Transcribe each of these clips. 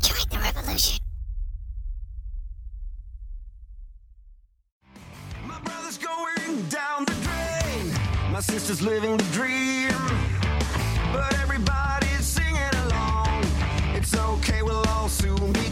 Join the revolution. My brother's going down the drain. My sister's living the dream. But everybody's singing along. It's okay, we'll all soon be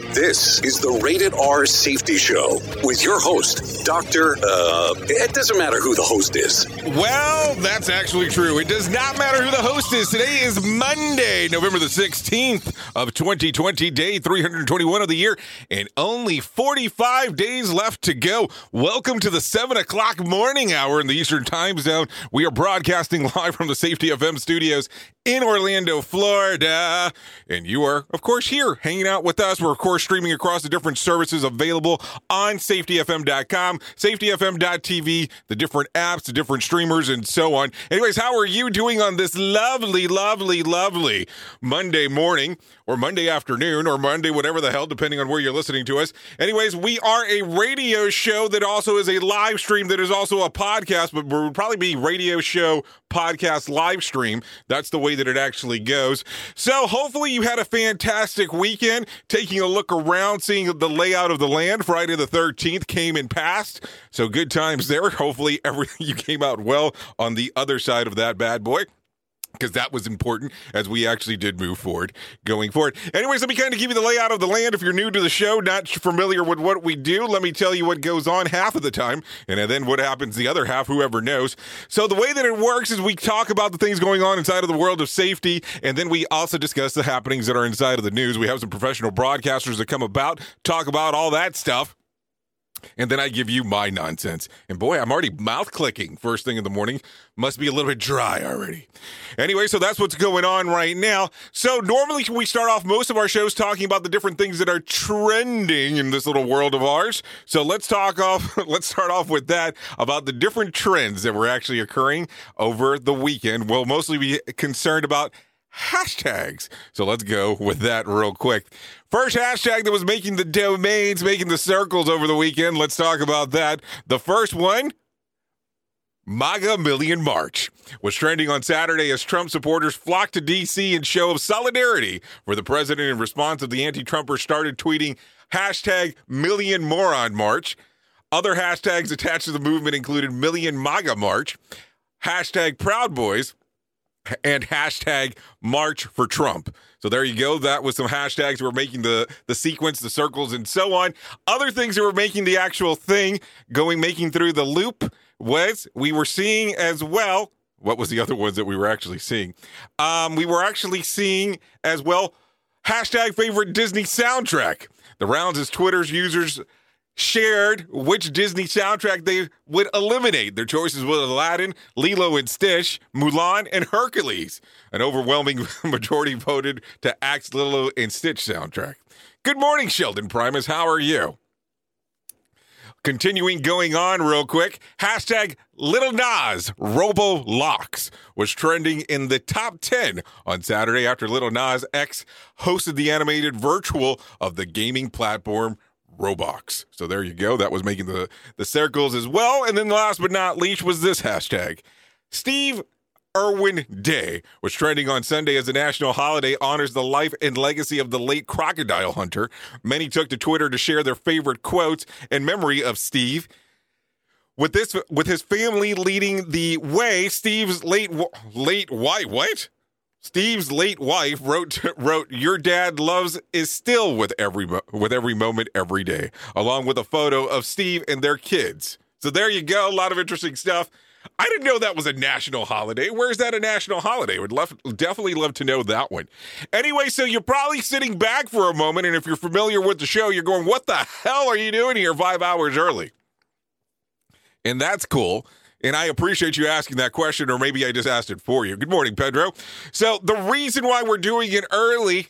This is the Rated R Safety Show with your host, Dr. Uh, it doesn't matter who the host is. Well, that's actually true. It does not matter who the host is. Today is Monday, November the 16th of 2020, day 321 of the year, and only 45 days left to go. Welcome to the 7 o'clock morning hour in the Eastern Time Zone. We are broadcasting live from the Safety FM studios in Orlando, Florida. And you are, of course, here hanging out with us. We're, of course, streaming across the different services available on safetyfm.com, safetyfm.tv, the different apps, the different streamers, and so on. Anyways, how are you doing on this lovely, lovely, lovely Monday morning? Or Monday afternoon, or Monday, whatever the hell, depending on where you're listening to us. Anyways, we are a radio show that also is a live stream that is also a podcast, but would probably be radio show, podcast, live stream. That's the way that it actually goes. So hopefully you had a fantastic weekend taking a look around, seeing the layout of the land. Friday the 13th came and passed. So good times there. Hopefully everything you came out well on the other side of that bad boy because that was important as we actually did move forward going forward. Anyways, let me kind of give you the layout of the land. If you're new to the show, not familiar with what we do, let me tell you what goes on half of the time and then what happens the other half, whoever knows. So, the way that it works is we talk about the things going on inside of the world of safety, and then we also discuss the happenings that are inside of the news. We have some professional broadcasters that come about, talk about all that stuff. And then I give you my nonsense. And boy, I'm already mouth clicking first thing in the morning. Must be a little bit dry already. Anyway, so that's what's going on right now. So normally we start off most of our shows talking about the different things that are trending in this little world of ours. So let's talk off let's start off with that about the different trends that were actually occurring over the weekend. We'll mostly be concerned about hashtags. So let's go with that real quick. First hashtag that was making the domains, making the circles over the weekend. Let's talk about that. The first one, MAGA Million March, was trending on Saturday as Trump supporters flocked to D.C. in show of solidarity for the president in response of the anti-Trumpers started tweeting hashtag Million Moron March. Other hashtags attached to the movement included Million MAGA March, hashtag Proud Boys, and hashtag March for Trump. So there you go. That was some hashtags We're making the the sequence, the circles, and so on. Other things that were making the actual thing going, making through the loop was we were seeing as well. What was the other ones that we were actually seeing? Um, we were actually seeing as well hashtag favorite Disney soundtrack. The rounds as Twitter's users shared which Disney soundtrack they would eliminate. Their choices were Aladdin, Lilo and Stitch, Mulan, and Hercules. An overwhelming majority voted to axe Lilo and Stitch soundtrack. Good morning, Sheldon Primus. How are you? Continuing going on real quick, hashtag Little Nas Roblox was trending in the top 10 on Saturday after Little Nas X hosted the animated virtual of the gaming platform Roblox. So there you go. That was making the, the circles as well. And then last but not least was this hashtag. Steve Irwin Day was trending on Sunday as a national holiday honors the life and legacy of the late crocodile hunter. Many took to Twitter to share their favorite quotes in memory of Steve. With this, with his family leading the way, Steve's late late wife what? Steve's late wife wrote wrote your dad loves is still with every with every moment every day along with a photo of Steve and their kids. So there you go, a lot of interesting stuff. I didn't know that was a national holiday. Where's that a national holiday? Would love, definitely love to know that one. Anyway, so you're probably sitting back for a moment, and if you're familiar with the show, you're going, "What the hell are you doing here five hours early?" And that's cool. And I appreciate you asking that question, or maybe I just asked it for you. Good morning, Pedro. So, the reason why we're doing it early,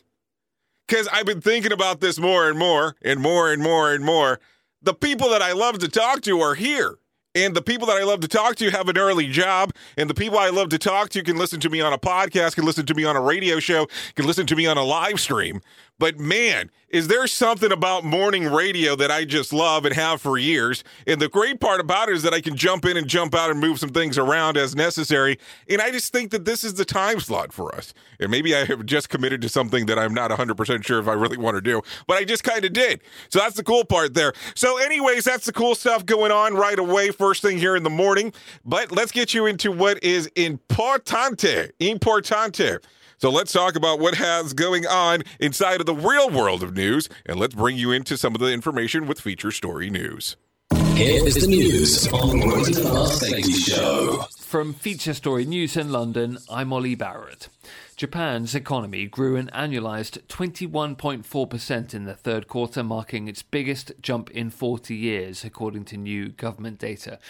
because I've been thinking about this more and more and more and more and more. The people that I love to talk to are here. And the people that I love to talk to have an early job. And the people I love to talk to can listen to me on a podcast, can listen to me on a radio show, can listen to me on a live stream. But man, is there something about morning radio that I just love and have for years? And the great part about it is that I can jump in and jump out and move some things around as necessary. And I just think that this is the time slot for us. And maybe I have just committed to something that I'm not 100% sure if I really want to do, but I just kind of did. So that's the cool part there. So, anyways, that's the cool stuff going on right away, first thing here in the morning. But let's get you into what is importante. Importante. So let's talk about what has going on inside of the real world of news, and let's bring you into some of the information with Feature Story News. Here is the news on the Rated Safety Show. From Feature Story News in London, I'm Ollie Barrett. Japan's economy grew an annualized 21.4% in the third quarter, marking its biggest jump in 40 years, according to new government data.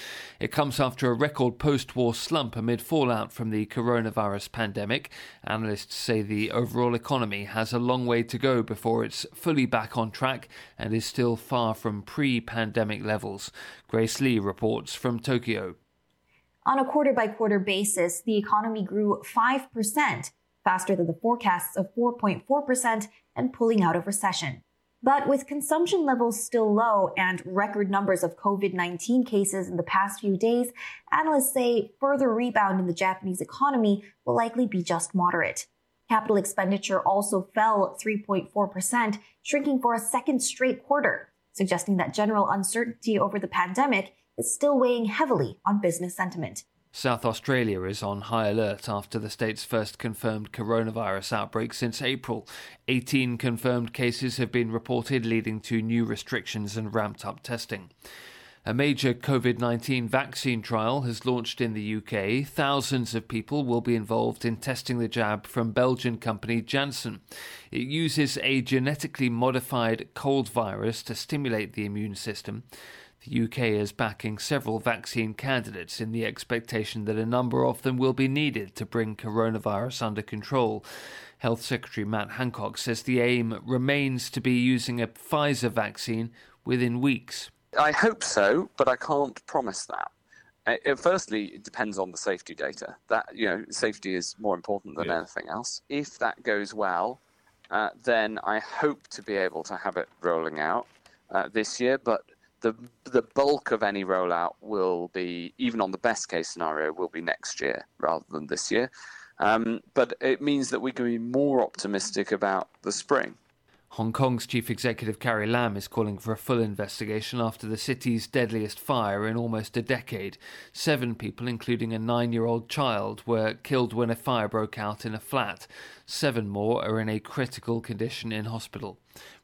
It comes after a record post war slump amid fallout from the coronavirus pandemic. Analysts say the overall economy has a long way to go before it's fully back on track and is still far from pre pandemic levels. Grace Lee reports from Tokyo. On a quarter by quarter basis, the economy grew 5% faster than the forecasts of 4.4% and pulling out of recession. But with consumption levels still low and record numbers of COVID-19 cases in the past few days, analysts say further rebound in the Japanese economy will likely be just moderate. Capital expenditure also fell 3.4%, shrinking for a second straight quarter, suggesting that general uncertainty over the pandemic is still weighing heavily on business sentiment. South Australia is on high alert after the state's first confirmed coronavirus outbreak since April. 18 confirmed cases have been reported, leading to new restrictions and ramped up testing. A major COVID 19 vaccine trial has launched in the UK. Thousands of people will be involved in testing the jab from Belgian company Janssen. It uses a genetically modified cold virus to stimulate the immune system. The UK is backing several vaccine candidates in the expectation that a number of them will be needed to bring coronavirus under control. Health Secretary Matt Hancock says the aim remains to be using a Pfizer vaccine within weeks. I hope so, but I can't promise that. Uh, it, firstly, it depends on the safety data. That you know, safety is more important than Yeah. anything else. If that goes well, uh, then I hope to be able to have it rolling out uh, this year. But the the bulk of any rollout will be, even on the best case scenario, will be next year rather than this year. Um, but it means that we can be more optimistic about the spring. Hong Kong's chief executive Carrie Lam is calling for a full investigation after the city's deadliest fire in almost a decade. Seven people, including a nine year old child, were killed when a fire broke out in a flat. Seven more are in a critical condition in hospital.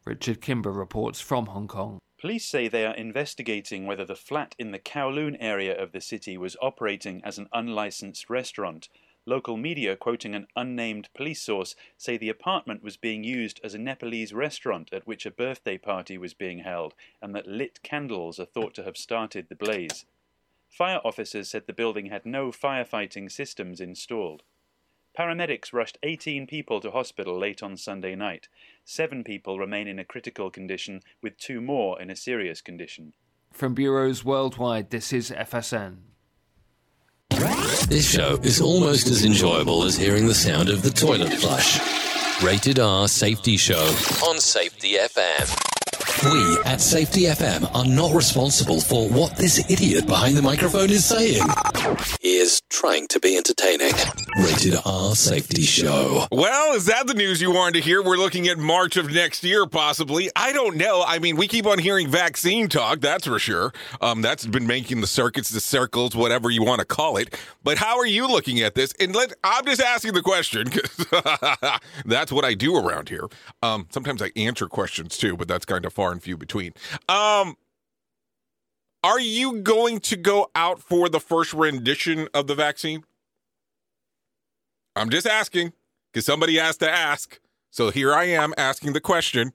Richard Kimber reports from Hong Kong. Police say they are investigating whether the flat in the Kowloon area of the city was operating as an unlicensed restaurant. Local media, quoting an unnamed police source, say the apartment was being used as a Nepalese restaurant at which a birthday party was being held, and that lit candles are thought to have started the blaze. Fire officers said the building had no firefighting systems installed. Paramedics rushed 18 people to hospital late on Sunday night. Seven people remain in a critical condition, with two more in a serious condition. From bureaus worldwide, this is FSN. This show is almost as enjoyable as hearing the sound of the toilet flush. Rated R Safety Show on Safety FM. We at Safety FM are not responsible for what this idiot behind the microphone is saying. He is trying to be entertaining. Rated R Safety Show. Well, is that the news you wanted to hear? We're looking at March of next year, possibly. I don't know. I mean, we keep on hearing vaccine talk, that's for sure. Um, that's been making the circuits, the circles, whatever you want to call it. But how are you looking at this? And let I'm just asking the question because that's what I do around here. Um, sometimes I answer questions too, but that's kind of far and few between. Um, are you going to go out for the first rendition of the vaccine? I'm just asking because somebody has to ask. So here I am asking the question.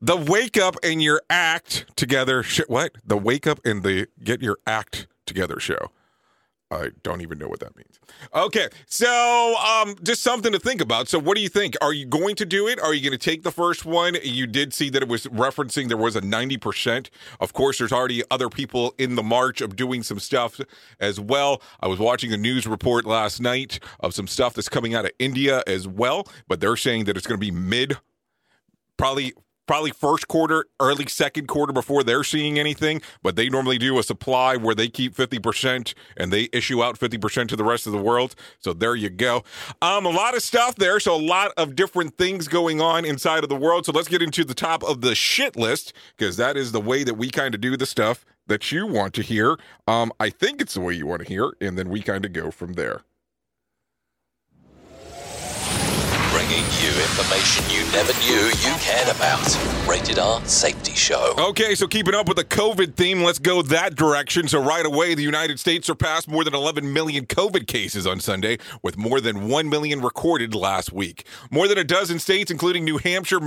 The wake up and your act together. Sh- what? The wake up and the get your act together show. I don't even know what that means. Okay, so um, just something to think about. So, what do you think? Are you going to do it? Are you going to take the first one? You did see that it was referencing there was a ninety percent. Of course, there's already other people in the march of doing some stuff as well. I was watching a news report last night of some stuff that's coming out of India as well, but they're saying that it's going to be mid, probably probably first quarter, early second quarter before they're seeing anything. But they normally do a supply where they keep 50% and they issue out 50% to the rest of the world. So there you go. Um, a lot of stuff there. So a lot of different things going on inside of the world. So let's get into the top of the shit list because that is the way that we kind of do the stuff that you want to hear. Um, I think it's the way you want to hear. And then we kind of go from there. Bringing you information you never knew you cared about. Rated R Safety Show. Okay, so keeping up with the COVID theme, let's go that direction. So, right away, the United States surpassed more than 11 million COVID cases on Sunday, with more than 1 million recorded last week. More than a dozen states, including New Hampshire,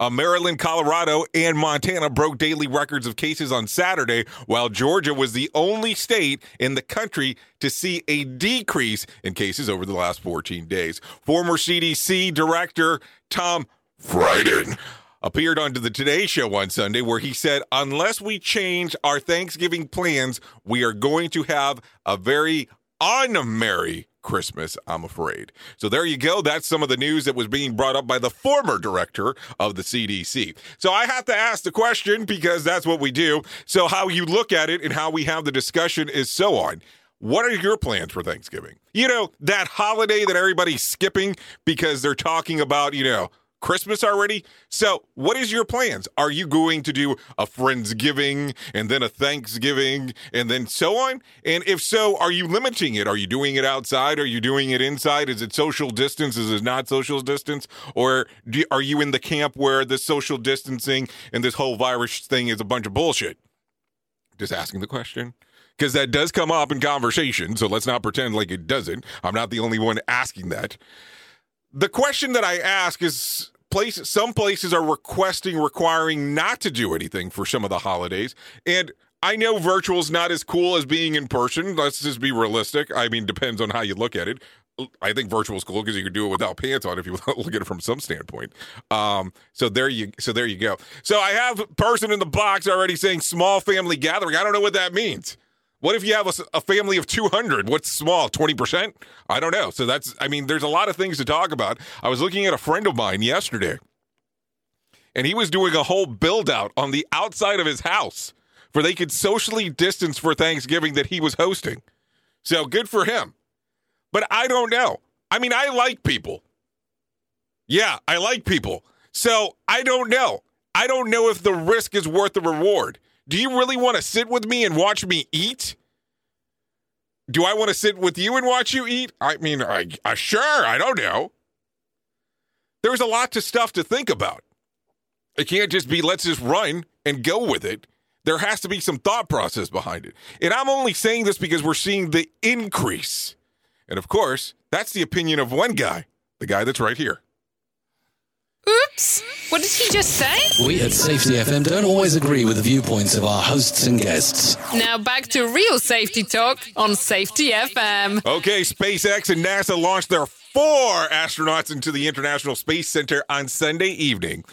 uh, Maryland, Colorado, and Montana, broke daily records of cases on Saturday, while Georgia was the only state in the country to see a decrease in cases over the last 14 days. Former CDC Director Tom Frieden appeared on the Today Show on Sunday where he said, unless we change our Thanksgiving plans, we are going to have a very unmerry Christmas, I'm afraid. So there you go. That's some of the news that was being brought up by the former director of the CDC. So I have to ask the question because that's what we do. So how you look at it and how we have the discussion is so on. What are your plans for Thanksgiving? You know, that holiday that everybody's skipping because they're talking about, you know, Christmas already. So, what is your plans? Are you going to do a Friendsgiving and then a Thanksgiving and then so on? And if so, are you limiting it? Are you doing it outside? Are you doing it inside? Is it social distance? Is it not social distance? Or do, are you in the camp where the social distancing and this whole virus thing is a bunch of bullshit? Just asking the question because that does come up in conversation. So let's not pretend like it doesn't. I'm not the only one asking that. The question that I ask is place some places are requesting requiring not to do anything for some of the holidays and I know virtual is not as cool as being in person. Let's just be realistic. I mean, depends on how you look at it. I think virtual is cool because you can do it without pants on if you look at it from some standpoint. Um, so there you so there you go. So I have person in the box already saying small family gathering. I don't know what that means. What if you have a, a family of 200? What's small? 20%? I don't know. So that's I mean there's a lot of things to talk about. I was looking at a friend of mine yesterday and he was doing a whole build out on the outside of his house for they could socially distance for Thanksgiving that he was hosting. So good for him. But I don't know. I mean, I like people. Yeah, I like people. So I don't know. I don't know if the risk is worth the reward. Do you really want to sit with me and watch me eat? Do I want to sit with you and watch you eat? I mean, I, I sure, I don't know. There's a lot of stuff to think about. It can't just be let's just run and go with it. There has to be some thought process behind it. And I'm only saying this because we're seeing the increase. And of course, that's the opinion of one guy, the guy that's right here. Oops! What did he just say? We at Safety FM don't always agree with the viewpoints of our hosts and guests. Now back to real safety talk on Safety FM. Okay, SpaceX and NASA launched their four astronauts into the International Space Center on Sunday evening.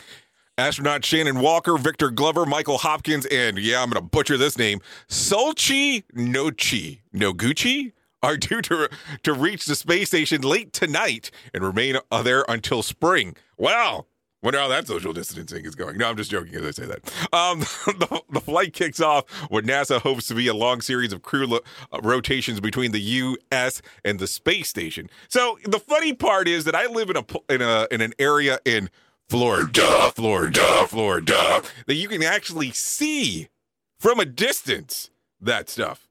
Astronaut Shannon Walker, Victor Glover, Michael Hopkins, and yeah, I'm going to butcher this name, Solchi Nochi Noguchi are due to to reach the space station late tonight and remain uh, there until spring. Wow. Wonder how that social distancing is going. No, I'm just joking as I say that. Um, the, the, flight kicks off what NASA hopes to be a long series of crew lo- uh, rotations between the U.S. and the space station. So the funny part is that I live in a in a in an area in Florida, Florida, Florida that you can actually see from a distance that stuff.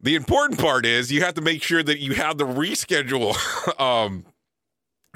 The important part is you have to make sure that you have the reschedule um,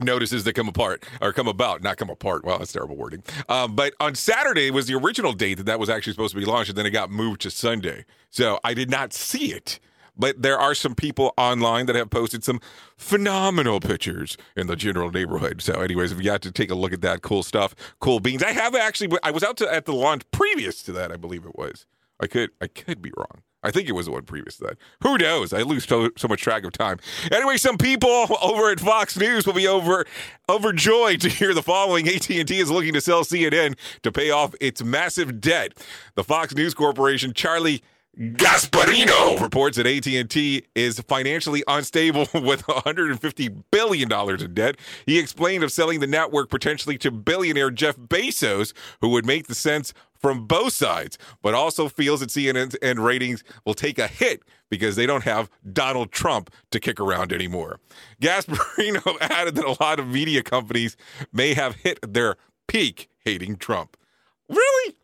notices that come apart or come about, not come apart. Well, that's terrible wording. Um, but on Saturday was the original date that that was actually supposed to be launched, and then it got moved to Sunday. So I did not see it. But there are some people online that have posted some phenomenal pictures in the general neighborhood. So, anyways, if you got to take a look at that cool stuff, cool beans. I have actually. I was out to, at the launch previous to that. I believe it was. I could. I could be wrong. I think it was the one previous to that. Who knows? I lose so, so, much track of time. Anyway, some people over at Fox News will be over overjoyed to hear the following: AT&T is looking to sell CNN to pay off its massive debt. The Fox News Corporation, Charlie Gasparino reports that AT&T is financially unstable with 150 billion dollars in debt. He explained of selling the network potentially to billionaire Jeff Bezos, who would make the sense from both sides, but also feels that CNN and ratings will take a hit because they don't have Donald Trump to kick around anymore. Gasparino added that a lot of media companies may have hit their peak hating Trump. Really?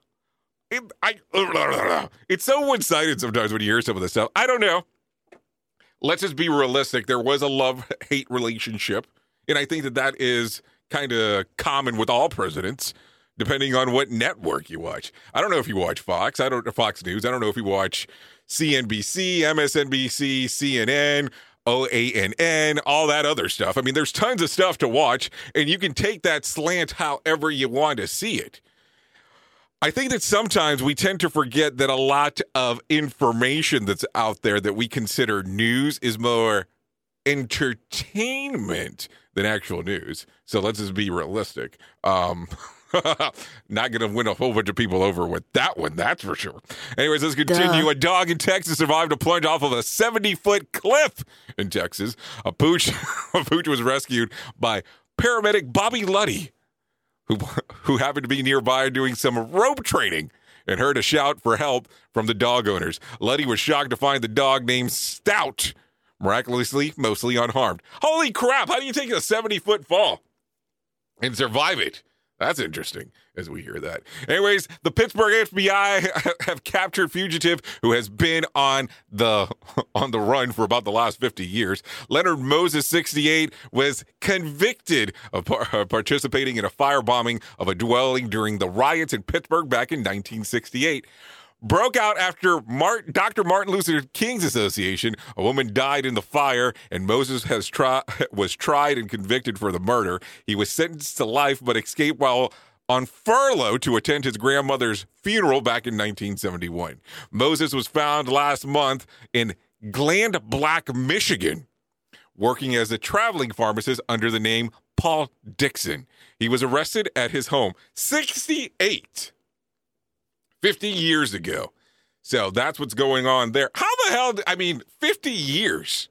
It, I, it's so one sided sometimes when you hear some of this stuff. I don't know. Let's just be realistic. There was a love hate relationship. And I think that that is kind of common with all presidents, depending on what network you watch. I don't know if you watch Fox. I don't Fox News. I don't know if you watch CNBC, MSNBC, CNN, OANN, all that other stuff. I mean, there's tons of stuff to watch, and you can take that slant however you want to see it. I think that sometimes we tend to forget that a lot of information that's out there that we consider news is more entertainment than actual news. So let's just be realistic. Um, not going to win a whole bunch of people over with that one, that's for sure. Anyways, let's continue. Duh. A dog in Texas survived a plunge off of a 70 foot cliff in Texas. A pooch, a pooch was rescued by paramedic Bobby Luddy who, who happened to be nearby doing some rope training and heard a shout for help from the dog owners. Letty was shocked to find the dog named Stout miraculously mostly unharmed. Holy crap, how do you take a 70 foot fall and survive it? That's interesting as we hear that. Anyways, the Pittsburgh FBI have captured fugitive who has been on the on the run for about the last 50 years. Leonard Moses, 68, was convicted of par- participating in a firebombing of a dwelling during the riots in Pittsburgh back in 1968 broke out after Martin, Dr. Martin Luther King's Association. A woman died in the fire, and Moses has tri- was tried and convicted for the murder. He was sentenced to life, but escaped while on furlough to attend his grandmother's funeral back in 1971. Moses was found last month in Grand Blanc, Michigan, working as a traveling pharmacist under the name Paul Dixon. He was arrested at his home 68, 50 years ago. So that's what's going on there. How the hell? I mean, 50 years.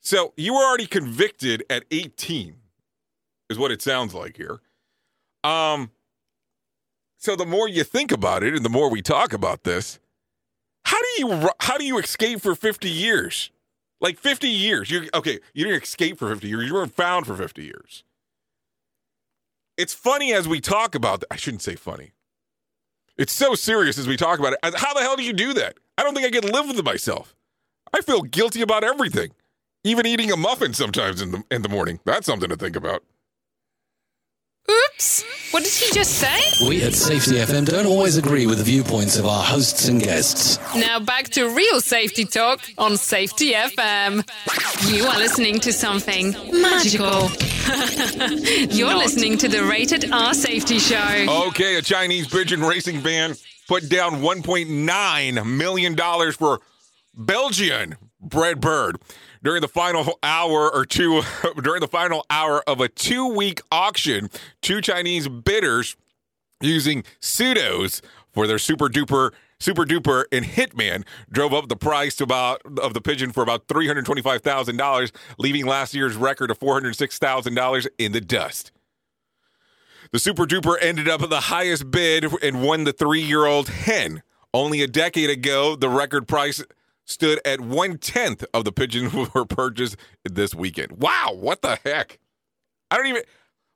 So you were already convicted at 18, is what it sounds like here. Um, so the more you think about it, and the more we talk about this, how do you how do you escape for 50 years? Like 50 years. You okay, you didn't escape for 50 years. You weren't found for 50 years. It's funny as we talk about. I shouldn't say funny. It's so serious as we talk about it. How the hell do you do that? I don't think I can live with myself. I feel guilty about everything. Even eating a muffin sometimes in the in the morning. That's something to think about. Oops. What did he just say? We at Safety FM don't always agree with the viewpoints of our hosts and guests. Now back to real safety talk on Safety FM. You are listening to something magical. You're listening to the Rated R Safety Show. Okay, a Chinese pigeon racing van put down 1.9 million dollars for Belgian bred bird during the final hour or two during the final hour of a two-week auction two chinese bidders using pseudos for their super duper super duper and hitman drove up the price to about of the pigeon for about $325000 leaving last year's record of $406000 in the dust. The super duper ended up at the highest bid and won the three-year-old hen. Only a decade ago the record price stood at one tenth of the pigeons were purchased this weekend. Wow, what the heck? I don't even.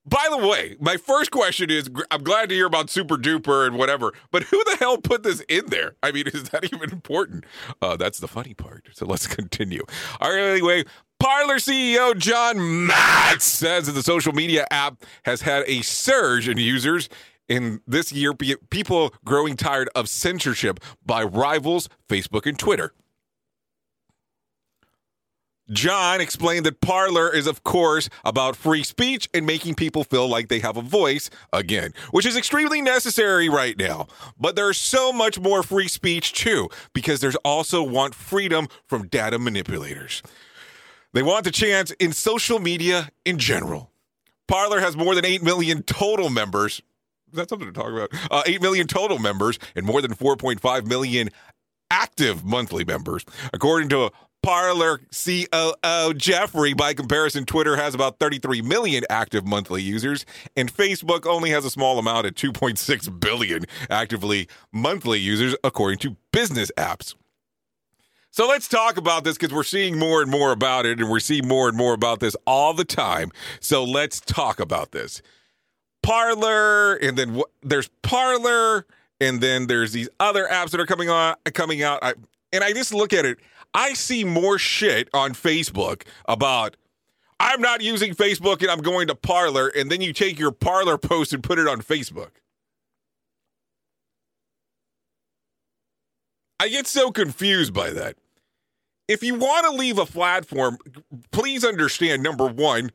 By the way, my first question is I'm glad to hear about Super Duper and whatever, but who the hell put this in there? I mean, is that even important? Uh, that's the funny part. So let's continue. All right, anyway, Parler CEO John Matze says that the social media app has had a surge in users in this year, people growing tired of censorship by rivals Facebook and Twitter. John explained that Parler is, of course, about free speech and making people feel like they have a voice again, which is extremely necessary right now. But there's so much more free speech too, because there's also want freedom from data manipulators. They want the chance in social media in general. Parler has more than 8 million total members. Is that something to talk about? Uh, 8 million total members and more than 4.5 million active monthly members. According to Parler COO Jeffrey. By comparison, Twitter has about 33 million active monthly users, and Facebook only has a small amount at 2.6 billion actively monthly users, according to business apps. So let's talk about this because we're seeing more and more about it, and we're seeing more and more about this all the time. So let's talk about this. Parler, and then there's Parler, and then there's these other apps that are coming on, coming out. I, and I just look at it. I see more shit on Facebook about I'm not using Facebook and I'm going to Parler, and then you take your Parler post and put it on Facebook. I get so confused by that. If you want to leave a platform, please understand number one,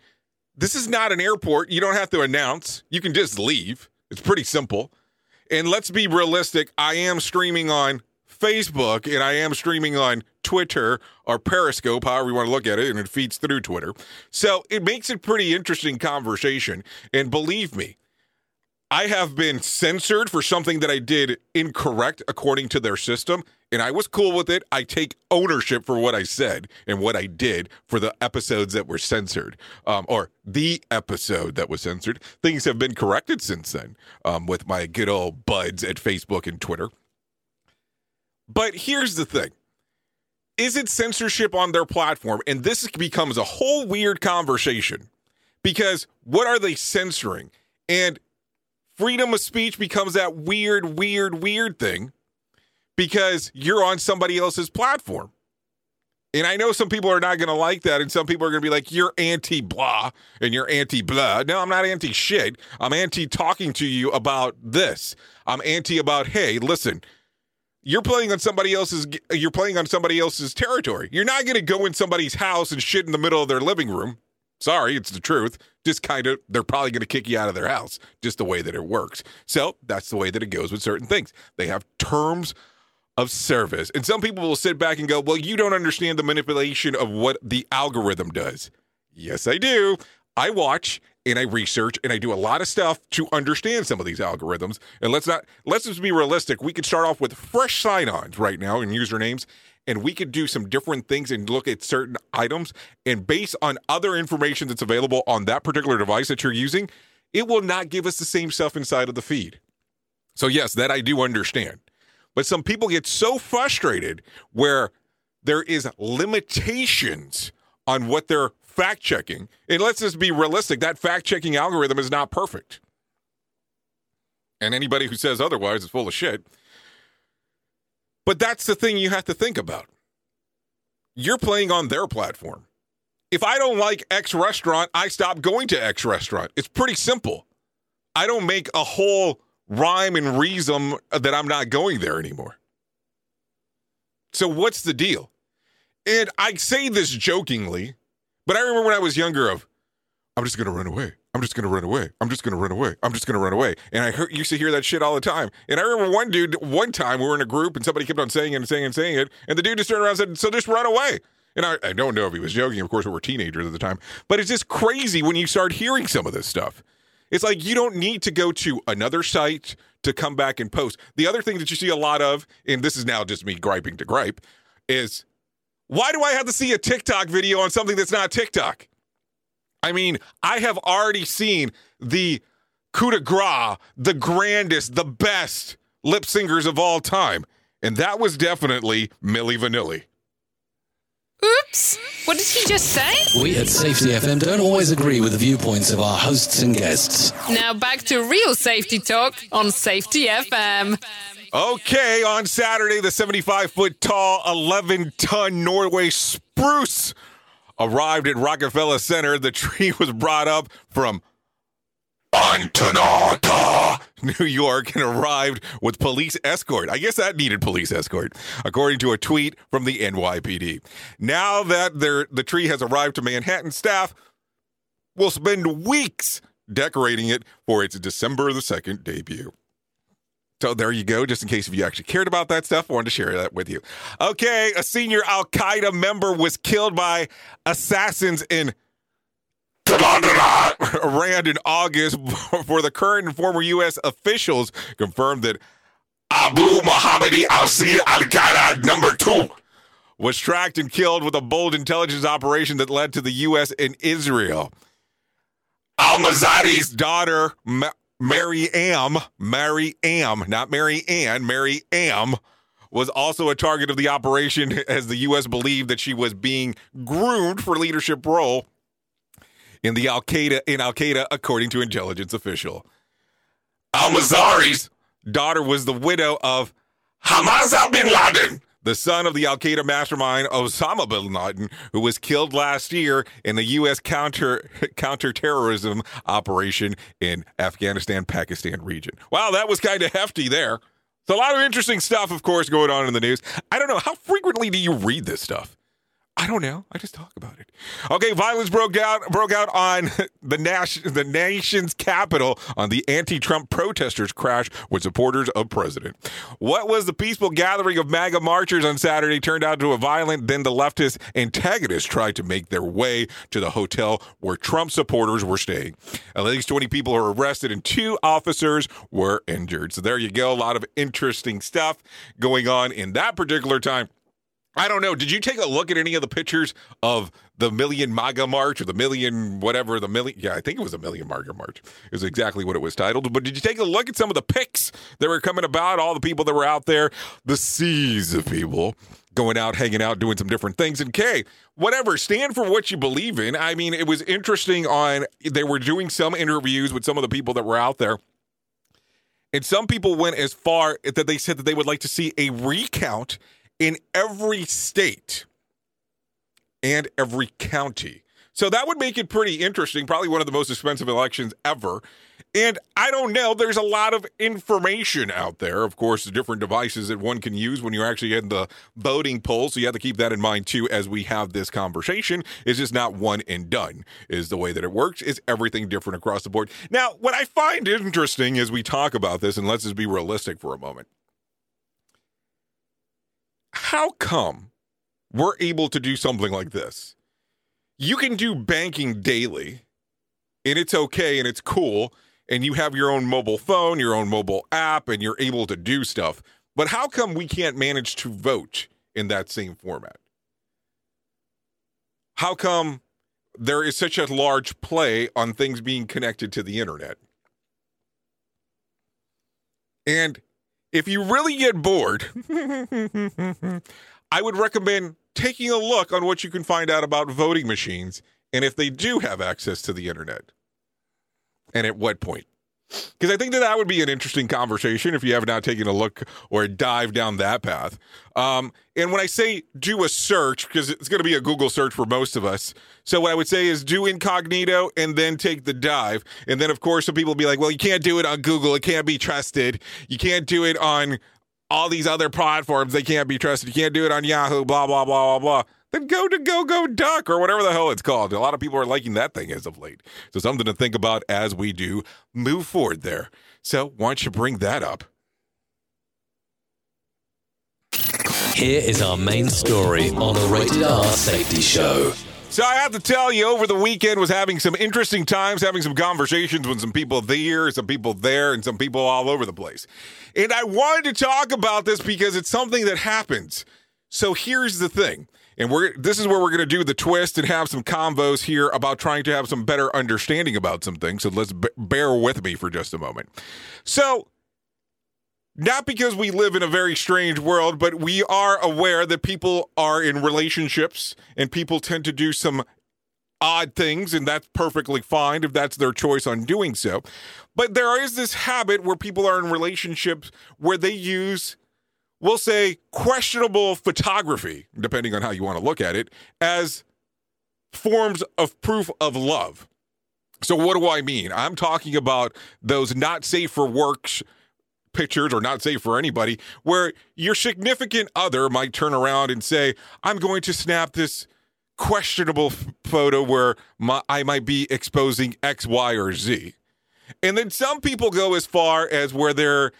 this is not an airport. You don't have to announce, you can just leave. It's pretty simple. And let's be realistic. I am streaming on Facebook and I am streaming on Twitter or Periscope, however you want to look at it, and it feeds through Twitter. So it makes it pretty interesting conversation. And believe me, I have been censored for something that I did incorrect according to their system, and I was cool with it. I take ownership for what I said and what I did for the episodes that were censored, um, or the episode that was censored. Things have been corrected since then um, with my good old buds at Facebook and Twitter. But here's the thing is it censorship on their platform? And this becomes a whole weird conversation because what are they censoring? And freedom of speech becomes that weird, weird, weird thing because you're on somebody else's platform. And I know some people are not going to like that, and some people are going to be like, "You're anti blah and you're anti blah." No, I'm not anti shit. I'm anti talking to you about this. I'm anti about, hey, listen, you're playing on somebody else's you're playing on somebody else's territory. You're not going to go in somebody's house and shit in the middle of their living room. Sorry, it's the truth. Just kind of, they're probably going to kick you out of their house, just the way that it works. So that's the way that it goes with certain things. They have terms of service. And some people will sit back and go, well, you don't understand the manipulation of what the algorithm does. Yes, I do. I watch and I research and I do a lot of stuff to understand some of these algorithms. And let's not let's just be realistic. We could start off with fresh sign-ons right now and usernames, and we could do some different things and look at certain items and based on other information that's available on that particular device that you're using, it will not give us the same stuff inside of the feed. So yes, that I do understand. But some people get so frustrated where there is limitations on what they're fact checking. And let's just be realistic that fact checking algorithm is not perfect. And anybody who says otherwise is full of shit. But that's the thing you have to think about. You're playing on their platform. If I don't like X restaurant, I stop going to X restaurant. It's pretty simple. I don't make a whole rhyme and reason that I'm not going there anymore. So what's the deal? And I say this jokingly, but I remember when I was younger of I'm just going to run away. I'm just to run away. I'm just to run away. I'm just to run away. And I heard, used to hear that shit all the time. And I remember one dude, one time we were in a group and somebody kept on saying it and saying it and saying it. And the dude just turned around and said, So just run away. And I, I don't know if he was joking. Of course, we were teenagers at the time. But it's just crazy when you start hearing some of this stuff. It's like you don't need to go to another site to come back and post. The other thing that you see a lot of, and this is now just me griping to gripe, is why do I have to see a TikTok video on something that's not TikTok? I mean, I have already seen the coup de grace, the grandest, the best lip singers of all time. And that was definitely Milli Vanilli. Oops. What did he just say? We at Safety FM don't always agree with the viewpoints of our hosts and guests. Now back to real safety talk on Safety FM. Okay, on Saturday, the 75 foot tall, 11 ton Norway spruce arrived at Rockefeller Center. The tree was brought up from Oneonta, New York, and arrived with police escort. I guess that needed police escort, according to a tweet from the NYPD. Now that the tree has arrived to Manhattan, staff will spend weeks decorating it for its December the 2nd debut. So there you go, just in case if you actually cared about that stuff, I wanted to share that with you. Okay, a senior Al Qaeda member was killed by assassins in Iran in August for the current and former U.S. officials confirmed that Abu Muhammadi al Sid al Qaeda number two was tracked and killed with a bold intelligence operation that led to the U.S. and Israel. Al Masri's daughter, Mary Am, Mary Am, not Mary Ann, Mary Am, was also a target of the operation as the U.S. believed that she was being groomed for leadership role in the Al Qaeda in Al Qaeda, according to intelligence official. Al Masri's daughter was the widow of Hamza bin Laden, the son of the Al Qaeda mastermind Osama bin Laden, who was killed last year in the U.S. counter counterterrorism operation in Afghanistan, Pakistan region. Wow, that was kind of hefty there. It's a lot of interesting stuff, of course, going on in the news. I don't know how frequently do you read this stuff. I don't know. I just talk about it. Okay, violence broke out broke out on the Nash, the nation's capital on the anti-Trump protesters crash with supporters of president. What was the peaceful gathering of MAGA marchers on Saturday turned out to a violent. Then the leftist antagonists tried to make their way to the hotel where Trump supporters were staying. At least 20 people were arrested and two officers were injured. So there you go. A lot of interesting stuff going on in that particular time. I don't know. Did you take a look at any of the pictures of the Million MAGA March or the Million whatever the million? Yeah, I think it was a Million MAGA March. Is exactly what it was titled. But did you take a look at some of the pics that were coming about? All the people that were out there, the seas of people going out, hanging out, doing some different things. And Kay, whatever, stand for what you believe in. I mean, it was interesting. On they were doing some interviews with some of the people that were out there. And some people went as far that they said that they would like to see a recount in every state and every county. So that would make it pretty interesting, probably one of the most expensive elections ever. And I don't know, there's a lot of information out there. Of course, the different devices that one can use when you're actually in the voting poll. So you have to keep that in mind too as we have this conversation. It's just not one and done, is the way that it works. It's everything different across the board. Now, what I find interesting as we talk about this, and let's just be realistic for a moment. How come we're able to do something like this? You can do banking daily, and it's okay and it's cool and you have your own mobile phone, your own mobile app, and you're able to do stuff. But how come we can't manage to vote in that same format? How come there is such a large play on things being connected to the internet? And if you really get bored, I would recommend taking a look on what you can find out about voting machines and if they do have access to the internet and at what point? Because I think that that would be an interesting conversation if you have not taken a look or a dive down that path. Um, and when I say do a search, because it's going to be a Google search for most of us. So what I would say is do incognito and then take the dive. And then, of course, some people will be like, well, you can't do it on Google. It can't be trusted. You can't do it on all these other platforms. They can't be trusted. You can't do it on Yahoo, blah, blah, blah, blah, blah then go to Go Go Duck or whatever the hell it's called. A lot of people are liking that thing as of late. So something to think about as we do move forward there. So why don't you bring that up? Here is our main story on the Rated R Safety Show. So I have to tell you, over the weekend was having some interesting times, having some conversations with some people here, some people there, and some people all over the place. And I wanted to talk about this because it's something that happens. So here's the thing and we're this is where we're going to do the twist and have some convos here about trying to have some better understanding about some things. So let's b- bear with me for just a moment. So, not because we live in a very strange world, but we are aware that people are in relationships and people tend to do some odd things, and that's perfectly fine if that's their choice on doing so. But there is this habit where people are in relationships where they use we'll say questionable photography, depending on how you want to look at it, as forms of proof of love. So, what do I mean? I'm talking about those not safe for work pictures or not safe for anybody where your significant other might turn around and say, I'm going to snap this questionable photo where my, I might be exposing X, Y, or Z. And then some people go as far as where they're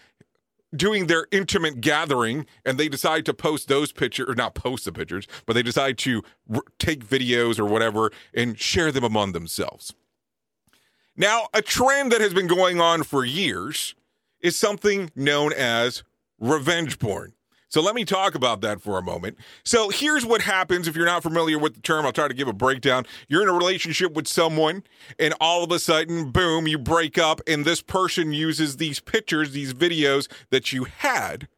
doing their intimate gathering and they decide to post those pictures or not post the pictures but they decide to r- take videos or whatever and share them among themselves. Now a trend that has been going on for years is something known as revenge porn so let me talk about that for a moment. So here's what happens if you're not familiar with the term. I'll try to give a breakdown. You're in a relationship with someone, and all of a sudden, boom, you break up, and this person uses these pictures, these videos that you had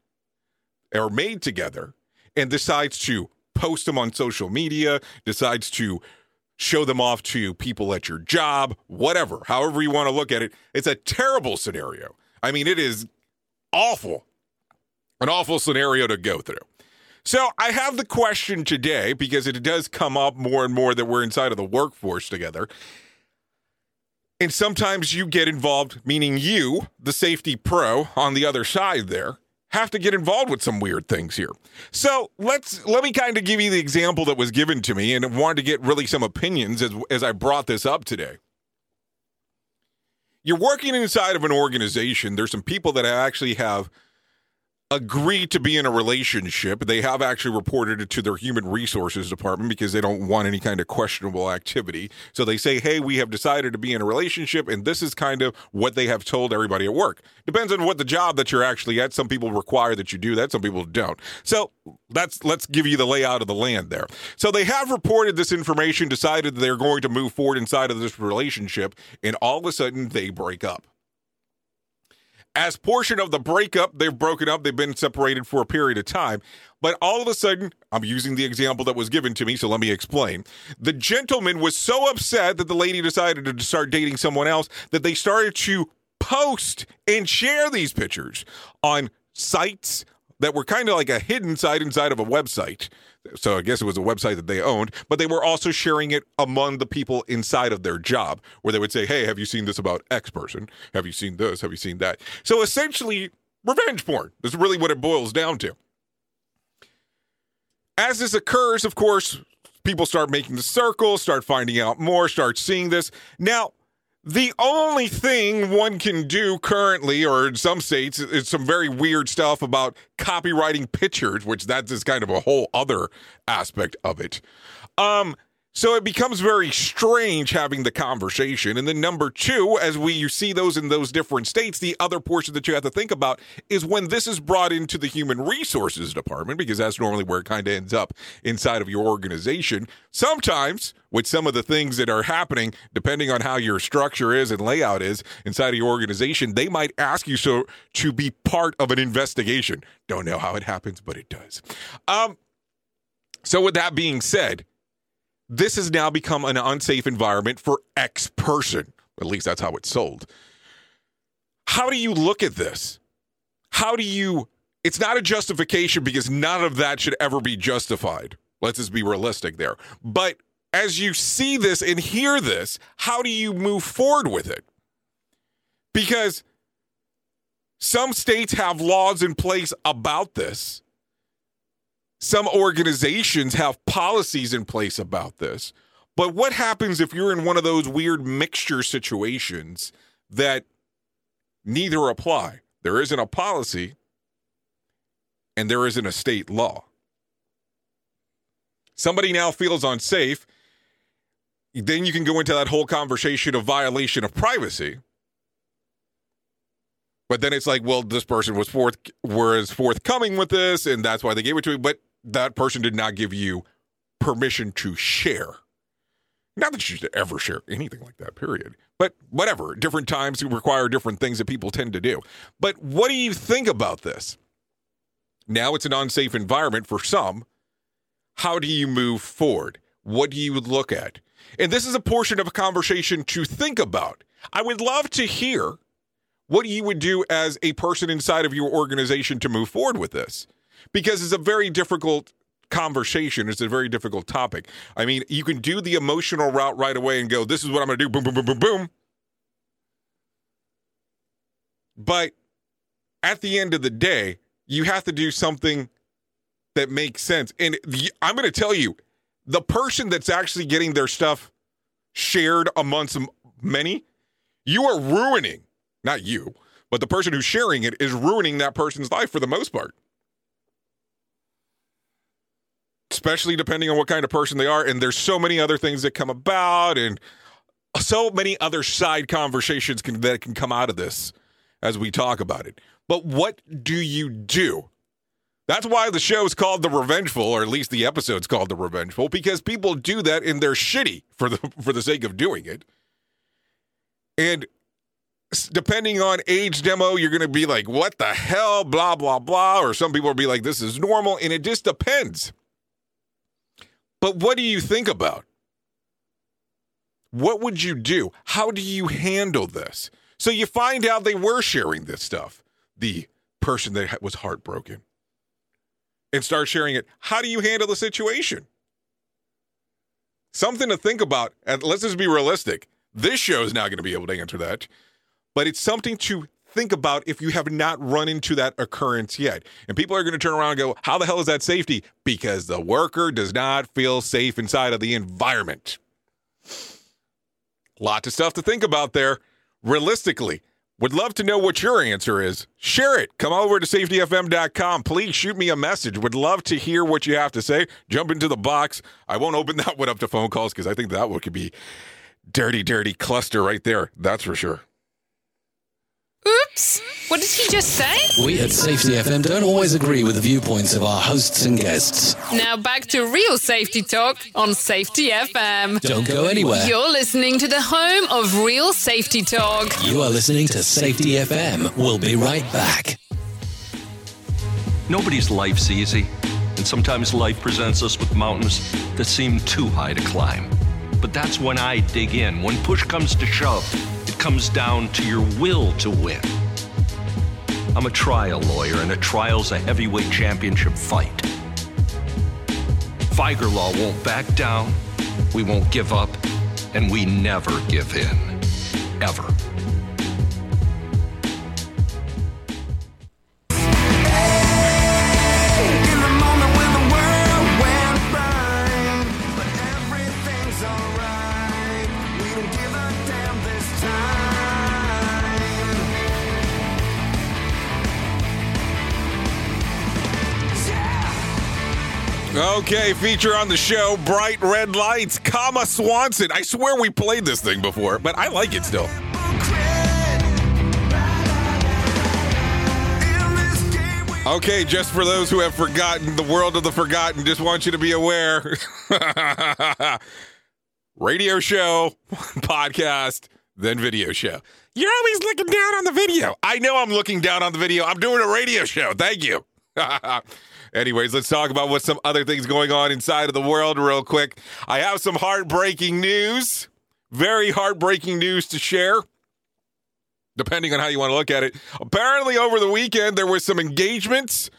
or made together, and decides to post them on social media, decides to show them off to people at your job, whatever, however you want to look at it. It's a terrible scenario. I mean, it is awful an awful scenario to go through. So I have the question today because it does come up more and more that we're inside of the workforce together. And sometimes you get involved, meaning you, the safety pro on the other side there, have to get involved with some weird things here. So let's let me kind of give you the example that was given to me and wanted to get really some opinions as, as I brought this up today. You're working inside of an organization. There's some people that actually have agree to be in a relationship. They have actually reported it to their human resources department because they don't want any kind of questionable activity. So they say, hey, we have decided to be in a relationship, and this is kind of what they have told everybody at work. Depends on what the job that you're actually at. Some people require that you do that, some people don't. So that's let's give you the layout of the land there. So they have reported this information, decided that they're going to move forward inside of this relationship, and all of a sudden they break up as portion of the breakup, they've broken up, they've been separated for a period of time. But all of a sudden, I'm using the example that was given to me, so let me explain. The gentleman was so upset that the lady decided to start dating someone else that they started to post and share these pictures on sites, that were kind of like a hidden site inside of a website. So I guess it was a website that they owned, but they were also sharing it among the people inside of their job, where they would say, Hey, have you seen this about X person? Have you seen this? Have you seen that? So essentially, revenge porn is really what it boils down to. As this occurs, of course, people start making the circle, start finding out more, start seeing this. Now, the only thing one can do currently, or in some states, is some very weird stuff about copywriting pictures, which that is kind of a whole other aspect of it. Um, so it becomes very strange having the conversation. And then number two, as we you see those in those different states, the other portion that you have to think about is when this is brought into the human resources department, because that's normally where it kind of ends up inside of your organization. Sometimes with some of the things that are happening, depending on how your structure is and layout is inside of your organization, they might ask you so to be part of an investigation. Don't know how it happens, but it does. Um, so with that being said, this has now become an unsafe environment for X person. At least that's how it's sold. How do you look at this? How do you? It's not a justification because none of that should ever be justified. Let's just be realistic there. But as you see this and hear this, how do you move forward with it? Because some states have laws in place about this. Some organizations have policies in place about this. But what happens if you're in one of those weird mixture situations that neither apply? There isn't a policy and there isn't a state law. Somebody now feels unsafe. Then you can go into that whole conversation of violation of privacy. But then it's like, well, this person was forth was forthcoming with this, and that's why they gave it to me. But that person did not give you permission to share. Not that you should ever share anything like that, period. But whatever, different times require different things that people tend to do. But what do you think about this? Now it's an unsafe environment for some. How do you move forward? What do you look at? And this is a portion of a conversation to think about. I would love to hear what you would do as a person inside of your organization to move forward with this because it's a very difficult conversation. It's a very difficult topic. I mean, you can do the emotional route right away and go, this is what I'm going to do, boom, boom, boom, boom, boom. But at the end of the day, you have to do something that makes sense. And the, I'm going to tell you, the person that's actually getting their stuff shared amongst many, you are ruining, not you, but the person who's sharing it is ruining that person's life for the most part. Especially depending on what kind of person they are. And there's so many other things that come about and so many other side conversations can, that can come out of this as we talk about it. But what do you do? That's why the show is called The Revengeful, or at least the episode's called The Revengeful, because people do that and they're shitty for the for the sake of doing it. And depending on age demo, you're going to be like, "What the hell?" Blah blah blah, or some people will be like, "This is normal," and it just depends. But what do you think about? What would you do? How do you handle this? So you find out they were sharing this stuff. The person that was heartbroken and start sharing it. How do you handle the situation? Something to think about. And let's just be realistic. This show is not going to be able to answer that, but it's something to think about if you have not run into that occurrence yet. And people are going to turn around and go, How the hell is that safety? Because the worker does not feel safe inside of the environment. Lots of stuff to think about there. Realistically, would love to know what your answer is. Share it. Come over to safetyfm.com. Please shoot me a message. Would love to hear what you have to say. Jump into the box. I won't open that one up to phone calls because I think that one could be dirty, dirty cluster right there. That's for sure. Oops. What did he just say? We at Safety FM don't always agree with the viewpoints of our hosts and guests. Now back to real safety talk on Safety FM. Don't go anywhere. You're listening to the home of real safety talk. You are listening to Safety FM. We'll be right back. Nobody's life's easy, and sometimes life presents us with mountains that seem too high to climb. But that's when I dig in. When push comes to shove, it comes down to your will to win. I'm a trial lawyer, and a trial's a heavyweight championship fight. Figer Law won't back down, we won't give up, and we never give in. Ever. Okay, feature on the show Bright Red Lights, Kama Swanson. I swear we played this thing before, but I like it still. Okay, just for those who have forgotten, the world of the forgotten, just want you to be aware. Radio show, podcast, then video show. You're always looking down on the video. I know I'm looking down on the video. I'm doing a radio show. Thank you. Anyways, let's talk about what some other things going on inside of the world real quick. I have some heartbreaking news. Very heartbreaking news to share. Depending on how you want to look at it. Apparently over the weekend there was some engagements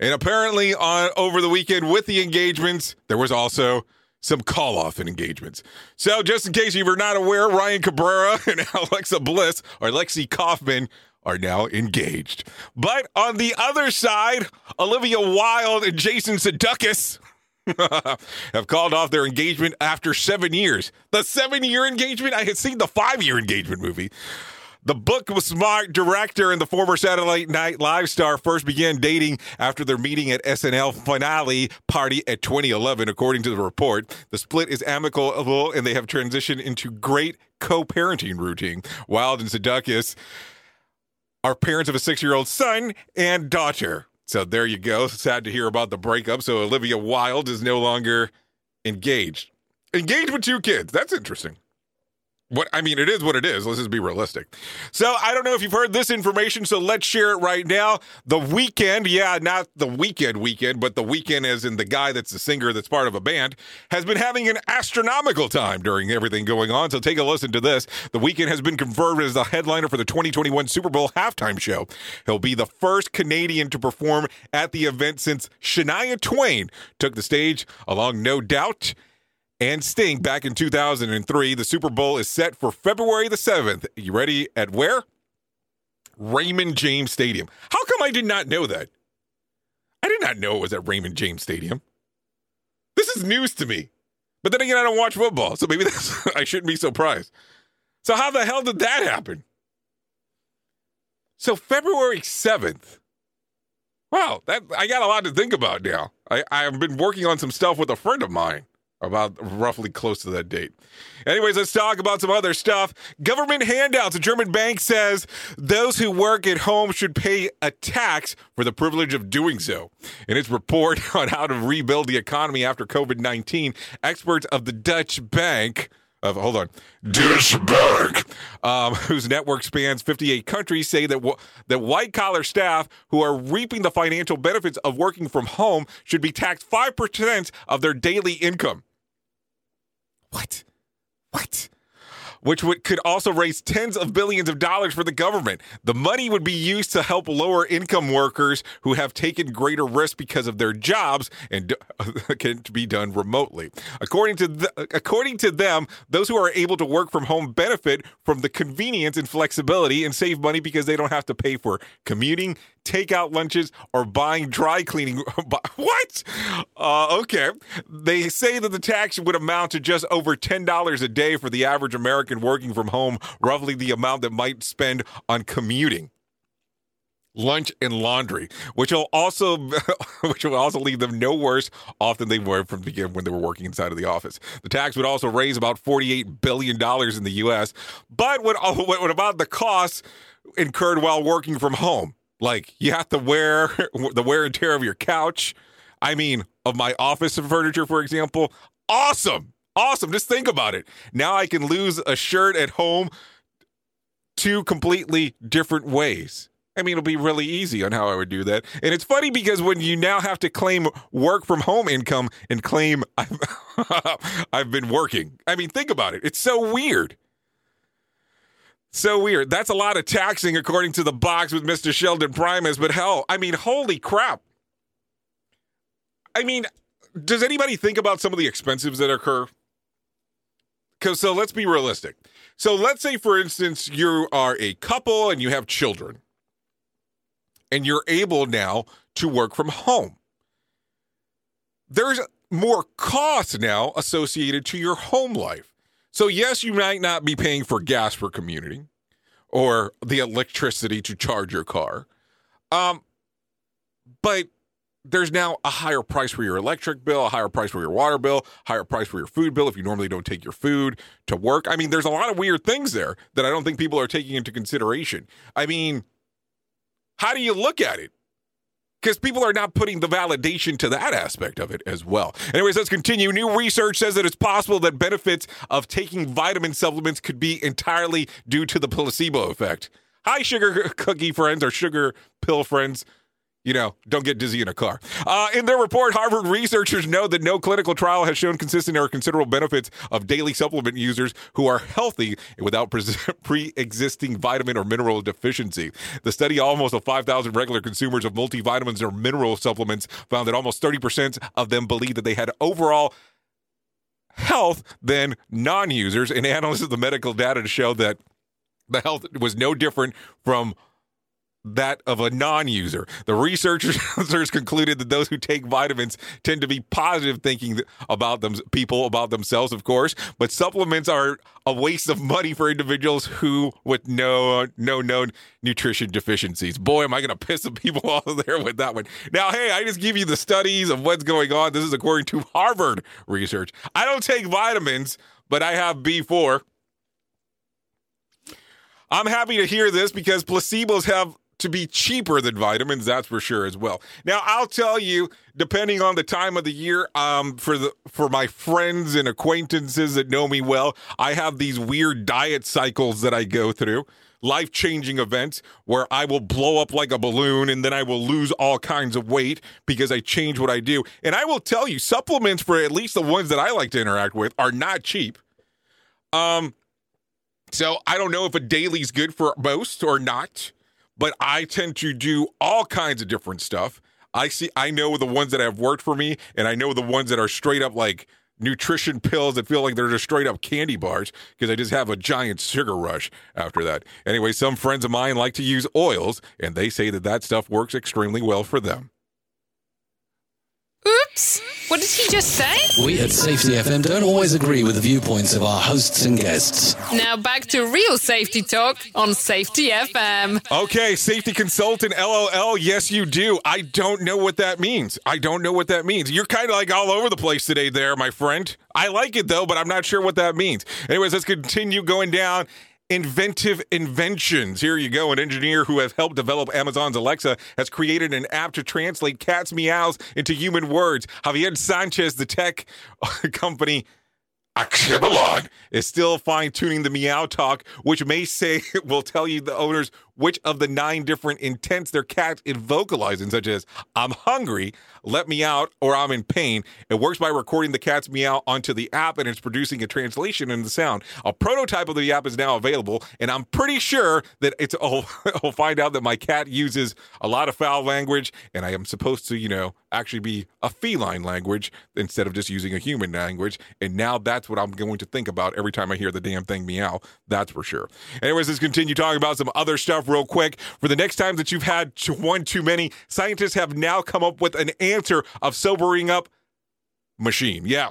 and apparently on over the weekend with the engagements there was also some call off in engagements. So just in case you were not aware, Ryan Cabrera and Alexa Bliss or Lexi Kaufman are now engaged. But on the other side, Olivia Wilde and Jason Sudeikis have called off their engagement after seven years. The seven year engagement? I had seen the five year engagement movie. The book was smart director and the former Saturday Night Live star first began dating after their meeting at SNL finale party at 2011, according to the report. The split is amicable and they have transitioned into great co-parenting routine. Wilde and Sudeikis are parents of a six-year-old son and daughter. So there you go. Sad to hear about the breakup. So Olivia Wilde is no longer engaged. Engaged with two kids. That's interesting. What I mean, it is what it is. Let's just be realistic. So I don't know if you've heard this information, so let's share it right now. The weekend, yeah, not the weekend weekend, but the weekend as in the guy that's the singer that's part of a band, has been having an astronomical time during everything going on. So take a listen to this. The Weeknd has been confirmed as the headliner for the 2021 Super Bowl halftime show. He'll be the first Canadian to perform at the event since Shania Twain took the stage along No Doubt and Sting back in 2003. The Super Bowl is set for February the 7th. You ready at where? Raymond James Stadium. How come I did not know that? I did not know it was at Raymond James Stadium. This is news to me. But then again, I don't watch football, so maybe that's, I shouldn't be surprised. So how the hell did that happen? So February 7th. Wow, that I got a lot to think about now. I, I've been working on some stuff with a friend of mine about roughly close to that date. Anyways, let's talk about some other stuff. Government handouts. A German bank says those who work at home should pay a tax for the privilege of doing so. In its report on how to rebuild the economy after COVID 19, experts of the Dutch bank of hold on, Deutsche Bank, um, whose network spans 58 countries, say that w- that white collar staff who are reaping the financial benefits of working from home should be taxed five percent of their daily income. What? What? Which would, could also raise tens of billions of dollars for the government. The money would be used to help lower income workers who have taken greater risk because of their jobs and can be done remotely. According to the, according to them, those who are able to work from home benefit from the convenience and flexibility and save money because they don't have to pay for commuting, takeout lunches, or buying dry cleaning. what? Uh, okay. They say that the tax would amount to just over $10 a day for the average American working from home, roughly the amount that might spend on commuting. Lunch and laundry, which will also which will also leave them no worse off than they were from the beginning when they were working inside of the office. The tax would also raise about forty-eight billion dollars in the U.S. But what, what about the costs incurred while working from home? Like you have to wear the wear and tear of your couch. I mean, of my office furniture, for example. Awesome. Awesome. Just think about it. Now I can lose a shirt at home two completely different ways. I mean, it'll be really easy on how I would do that. And it's funny because when you now have to claim work from home income and claim I've, I've been working, I mean, think about it. It's so weird. So weird. That's a lot of taxing, according to the box with Mr. Sheldon Primus. But hell, I mean, holy crap. I mean, does anybody think about some of the expenses that occur? Because so let's be realistic. So let's say, for instance, you are a couple and you have children, and you're able now to work from home. There's more costs now associated to your home life. So, yes, you might not be paying for gas for community or the electricity to charge your car. Um, but there's now a higher price for your electric bill, a higher price for your water bill, higher price for your food bill if you normally don't take your food to work. I mean, there's a lot of weird things there that I don't think people are taking into consideration. I mean, how do you look at it? Because people are not putting the validation to that aspect of it as well. Anyways, let's continue. New research says that it's possible that benefits of taking vitamin supplements could be entirely due to the placebo effect. Hi, sugar cookie friends or sugar pill friends you know, don't get dizzy in a car. Uh, in their report, Harvard researchers know that no clinical trial has shown consistent or considerable benefits of daily supplement users who are healthy without pre existing vitamin or mineral deficiency. The study, of almost of 5,000 regular consumers of multivitamins or mineral supplements, found that almost 30% of them believed that they had overall health than non users, and analysts of the medical data to show that the health was no different from that of a non-user. The researchers concluded that those who take vitamins tend to be positive thinking about them people about themselves, of course, but supplements are a waste of money for individuals who with no no known nutrition deficiencies. Boy, am I going to piss some people off there with that one. Now, hey, I just give you the studies of what's going on. This is according to Harvard research. I don't take vitamins, but I have B4. I'm happy to hear this because placebos have to be cheaper than vitamins, that's for sure as well. Now, I'll tell you, depending on the time of the year, um, for the for my friends and acquaintances that know me well, I have these weird diet cycles that I go through. Life changing events where I will blow up like a balloon and then I will lose all kinds of weight because I change what I do. And I will tell you, supplements for at least the ones that I like to interact with are not cheap. Um, so I don't know if a daily's good for most or not but I tend to do all kinds of different stuff. I see I know the ones that have worked for me and I know the ones that are straight up like nutrition pills that feel like they're just straight up candy bars because I just have a giant sugar rush after that. Anyway, some friends of mine like to use oils and they say that that stuff works extremely well for them. Oops! What did he just say? We at Safety FM don't always agree with the viewpoints of our hosts and guests. Now back to real safety talk on Safety FM. Okay, safety consultant, LOL. Yes, you do. I don't know what that means. I don't know what that means. You're kind of like all over the place today, there, my friend. I like it though, but I'm not sure what that means. Anyways, let's continue going down inventive inventions. Here you go. An engineer who has helped develop Amazon's Alexa has created an app to translate cats' meows into human words. Javier Sanchez, the tech company Akvelon is still fine tuning the meow talk, which may say will tell you the owners which of the nine different intents their cat is vocalizing, such as I'm hungry, let me out, or I'm in pain. It works by recording the cat's meow onto the app and it's producing a translation in the sound. A prototype of the app is now available, and I'm pretty sure that it's I'll, I'll find out that my cat uses a lot of foul language, and I am supposed to, you know, actually be a feline language instead of just using a human language. And now that's what I'm going to think about every time I hear the damn thing meow. That's for sure. Anyways, let's continue talking about some other stuff real quick. For the next time that you've had one too many, scientists have now come up with an answer of sobering up machine. Yeah.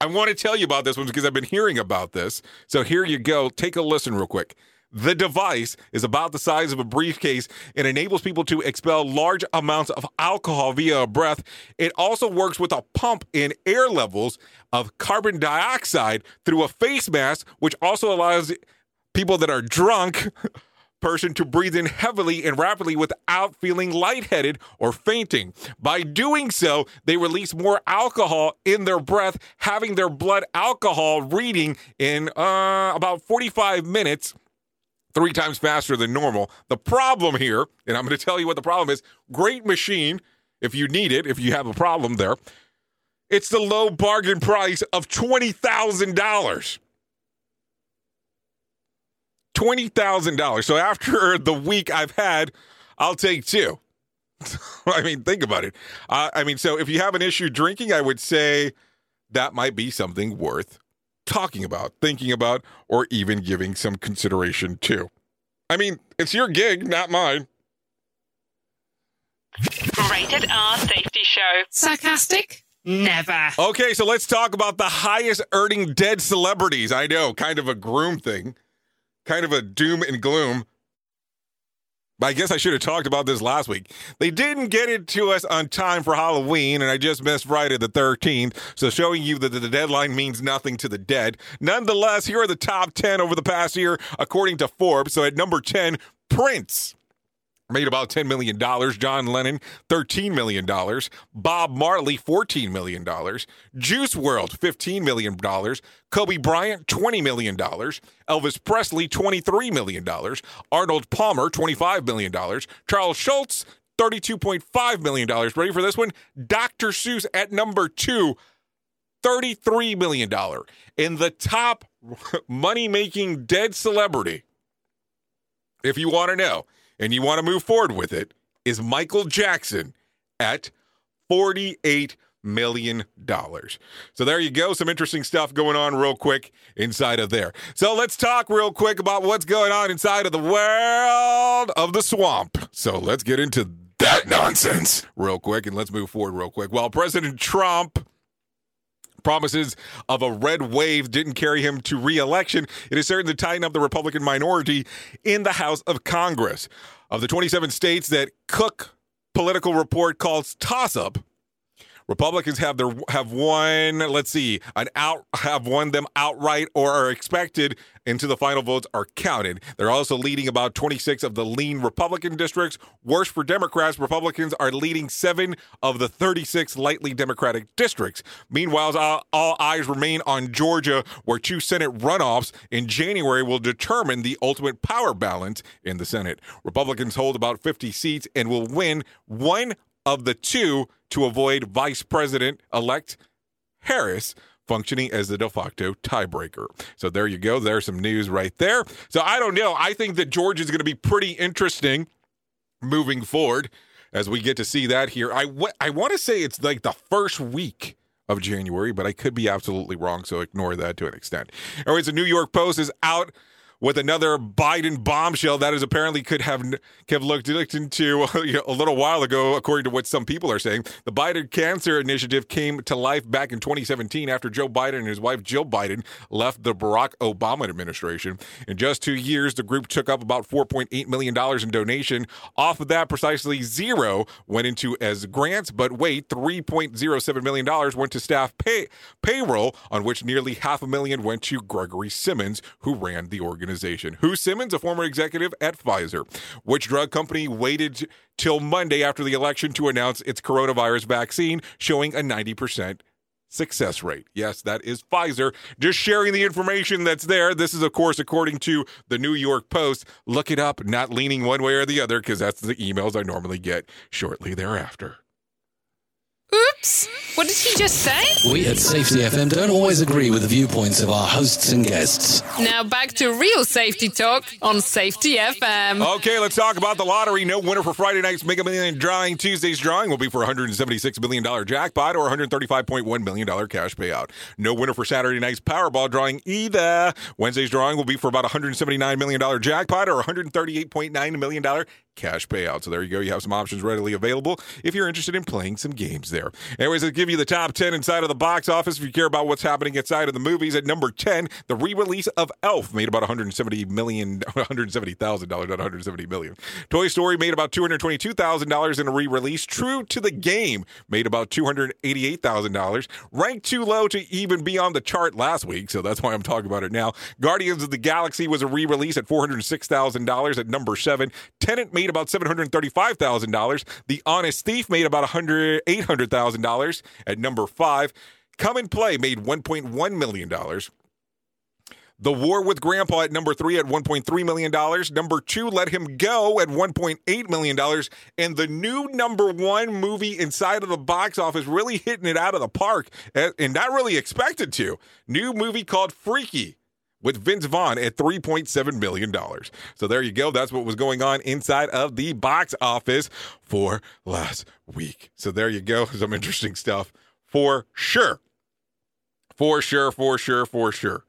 I want to tell you about this one because I've been hearing about this. So here you go. Take a listen real quick. The device is about the size of a briefcase and enables people to expel large amounts of alcohol via a breath. It also works with a pump in air levels of carbon dioxide through a face mask, which also allows people that are drunk person to breathe in heavily and rapidly without feeling lightheaded or fainting. By doing so, they release more alcohol in their breath, having their blood alcohol reading in uh, about 45 minutes. Three times faster than normal. The problem here, and I'm going to tell you what the problem is great machine if you need it, if you have a problem there. It's the low bargain price of $20,000. $20,000. So after the week I've had, I'll take two. I mean, think about it. Uh, I mean, so if you have an issue drinking, I would say that might be something worth talking about, thinking about, or even giving some consideration to. I mean, it's your gig, not mine. Rated R Safety Show. Sarcastic? Never. Okay, so let's talk about the highest earning dead celebrities. I know, kind of a groom thing, kind of a doom and gloom. But I guess I should have talked about this last week. They didn't get it to us on time for Halloween, and I just missed Friday the 13th, so showing you that the deadline means nothing to the dead. Nonetheless, here are the top 10 over the past year, according to Forbes. So at number 10, Prince made about $10 million. John Lennon, $13 million. Bob Marley, $14 million. Juice WRLD, $15 million. Kobe Bryant, $20 million. Elvis Presley, $23 million. Arnold Palmer, $25 million. Charles Schulz, $32.5 million. Ready for this one? Dr. Seuss at number two, $33 million. In the top money making dead celebrity, if you want to know, and you want to move forward with it, is Michael Jackson at $48 million. So there you go. Some interesting stuff going on real quick inside of there. So let's talk real quick about what's going on inside of the world of the swamp. So let's get into that nonsense real quick and let's move forward real quick. While President Trump promises of a red wave didn't carry him to re-election, it is certain to tighten up the Republican minority in the House of Congress. Of the 27 states that Cook Political Report calls toss-up, Republicans have their have won. Let's see, an out have won them outright or are expected into the final votes are counted. They're also leading about 26 of the lean Republican districts. Worse for Democrats, Republicans are leading seven of the 36 lightly Democratic districts. Meanwhile, all, all eyes remain on Georgia, where two Senate runoffs in January will determine the ultimate power balance in the Senate. Republicans hold about 50 seats and will win one of the two to avoid Vice President elect Harris functioning as the de facto tiebreaker. So there you go. There's some news right there. So I don't know. I think that Georgia is going to be pretty interesting moving forward as we get to see that here. I, w- I want to say it's like the first week of January, but I could be absolutely wrong. So ignore that to an extent. Anyways, the New York Post is out with another Biden bombshell that is apparently could have have looked, looked into a little while ago, according to what some people are saying. The Biden Cancer Initiative came to life back in 2017 after Joe Biden and his wife Jill Biden left the Barack Obama administration. In just two years, the group took up about 4.8 million dollars in donation. Off of that, precisely zero went into as grants, but wait, 3.07 million dollars went to staff pay payroll, on which nearly half a million went to Gregory Simmons, who ran the organization organization. Who Simmons, a former executive at Pfizer. Which drug company waited till Monday after the election to announce its coronavirus vaccine, showing a 90% success rate. Yes, that is Pfizer. Just sharing the information that's there. This is, of course, according to the New York Post. Look it up, not leaning one way or the other, because that's the emails I normally get shortly thereafter. Oops. What did he just say? We at Safety FM don't always agree with the viewpoints of our hosts and guests. Now back to real safety talk on Safety FM. Okay, let's talk about the lottery. No winner for Friday night's Mega Million drawing. Tuesday's drawing will be for $176 million jackpot or $135.1 million cash payout. No winner for Saturday night's Powerball drawing either. Wednesday's drawing will be for about $179 million jackpot or $138.9 million cash payout. So there you go. You have some options readily available if you're interested in playing some games there. Anyways, I'll give you the top 10 inside of the box office if you care about what's happening inside of the movies. At number 10, the re-release of Elf made about 170 million, 170 thousand dollars, not 170 million. Toy Story made about 222 thousand dollars in a re-release. True to the Game made about 288 thousand dollars. Ranked too low to even be on the chart last week, so that's why I'm talking about it now. Guardians of the Galaxy was a re-release at 406 thousand dollars at number seven. Tenet made about $735,000. The Honest Thief made about $100, $800,000 at number five. Come and Play made $1.1 million. The War with Grandpa at number three at $1.3 million. Number two, Let Him Go at $1.8 million. And the new number one movie inside of the box office really hitting it out of the park eh, and not really expected to. New movie called Freaky with Vince Vaughn at $3.7 million. So there you go. That's what was going on inside of the box office for last week. So there you go. Some interesting stuff for sure. For sure, for sure, for sure.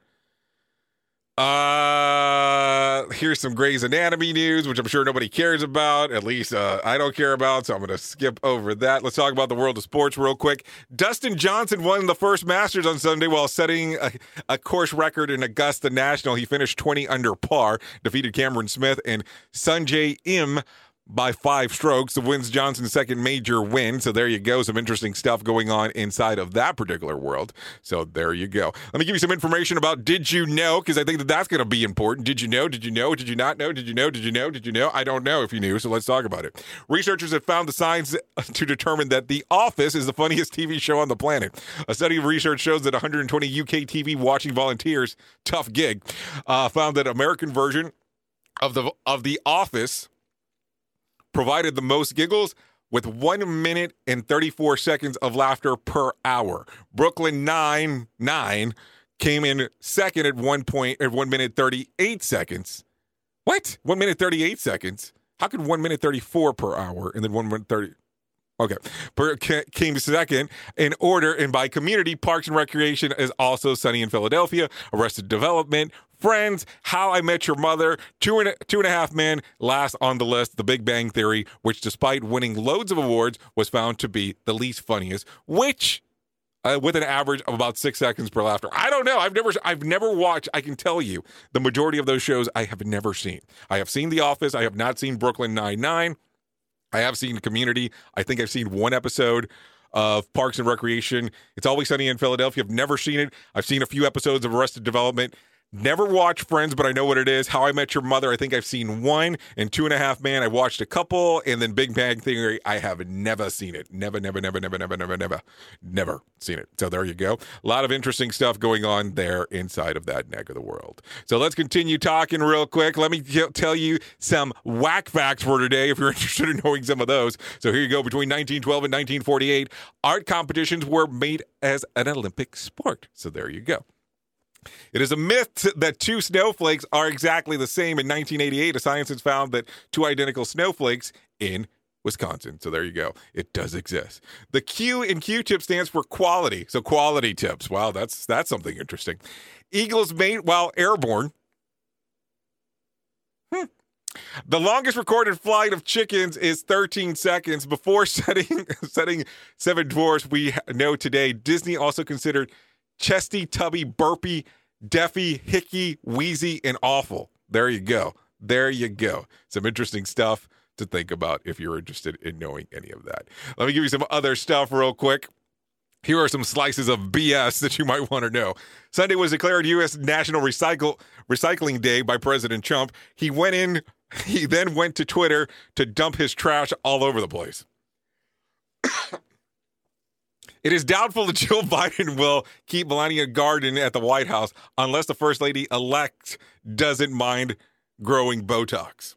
Uh, here's some Grey's Anatomy news, which I'm sure nobody cares about. At least uh, I don't care about, so I'm going to skip over that. Let's talk about the world of sports real quick. Dustin Johnson won the first Masters on Sunday while setting a, a course record in Augusta National. He finished 20 under par, defeated Cameron Smith and Sungjae Im by five strokes. The wins Johnson's second major win. So there you go. Some interesting stuff going on inside of that particular world. So there you go. Let me give you some information about Did You Know? Because I think that that's going to be important. Did you know? Did you know? Did you not know? Did you know? Did you know? Did you know? I don't know if you knew. So let's talk about it. Researchers have found the signs to determine that The Office is the funniest TV show on the planet. A study of research shows that 120 UK TV watching volunteers, tough gig, uh, found that American version of the of The Office provided the most giggles with 1 minute and 34 seconds of laughter per hour. Brooklyn 9 9 came in second at 1 point at 1 minute 38 seconds. What? 1 minute 38 seconds? How could 1 minute 34 per hour and then 1 minute 30 Okay. Came second in order and by community, Parks and Recreation is also Sunny in Philadelphia, Arrested Development, Friends, How I Met Your Mother, Two and two and a Half Men, last on the list, The Big Bang Theory, which despite winning loads of awards, was found to be the least funniest, which uh, with an average of about six seconds per laughter. I don't know. I've never, I've never watched. I can tell you, the majority of those shows I have never seen. I have seen The Office. I have not seen Brooklyn Nine Nine. I have seen Community. I think I've seen one episode of Parks and Recreation. It's Always Sunny in Philadelphia. I've never seen it. I've seen a few episodes of Arrested Development. Never watched Friends, but I know what it is. How I Met Your Mother, I think I've seen one. And Two and a Half Man, I watched a couple. And then Big Bang Theory, I have never seen it. Never, never, never, never, never, never, never, never seen it. So there you go. A lot of interesting stuff going on there inside of that neck of the world. So let's continue talking real quick. Let me tell you some whack facts for today if you're interested in knowing some of those. So here you go. Between 1912 and 1948, art competitions were made as an Olympic sport. So there you go. It is a myth that two snowflakes are exactly the same. In 1988, a scientist found that two identical snowflakes in Wisconsin. So there you go. It does exist. The Q in Q-tip stands for quality. So quality tips. Wow, that's that's something interesting. Eagles mate while airborne. Hmm. The longest recorded flight of chickens is 13 seconds. Before setting setting seven dwarfs, we know today Disney also considered chesty, tubby, burpy, deafy, hickey, wheezy, and awful. There you go. There you go. Some interesting stuff to think about if you're interested in knowing any of that. Let me give you some other stuff real quick. Here are some slices of BS that you might want to know. Sunday was declared U.S. National Recycle Recycling Day by President Trump. He went in. He then went to Twitter to dump his trash all over the place. It is doubtful that Joe Biden will keep Melania Garden at the White House unless the First Lady elect doesn't mind growing Botox.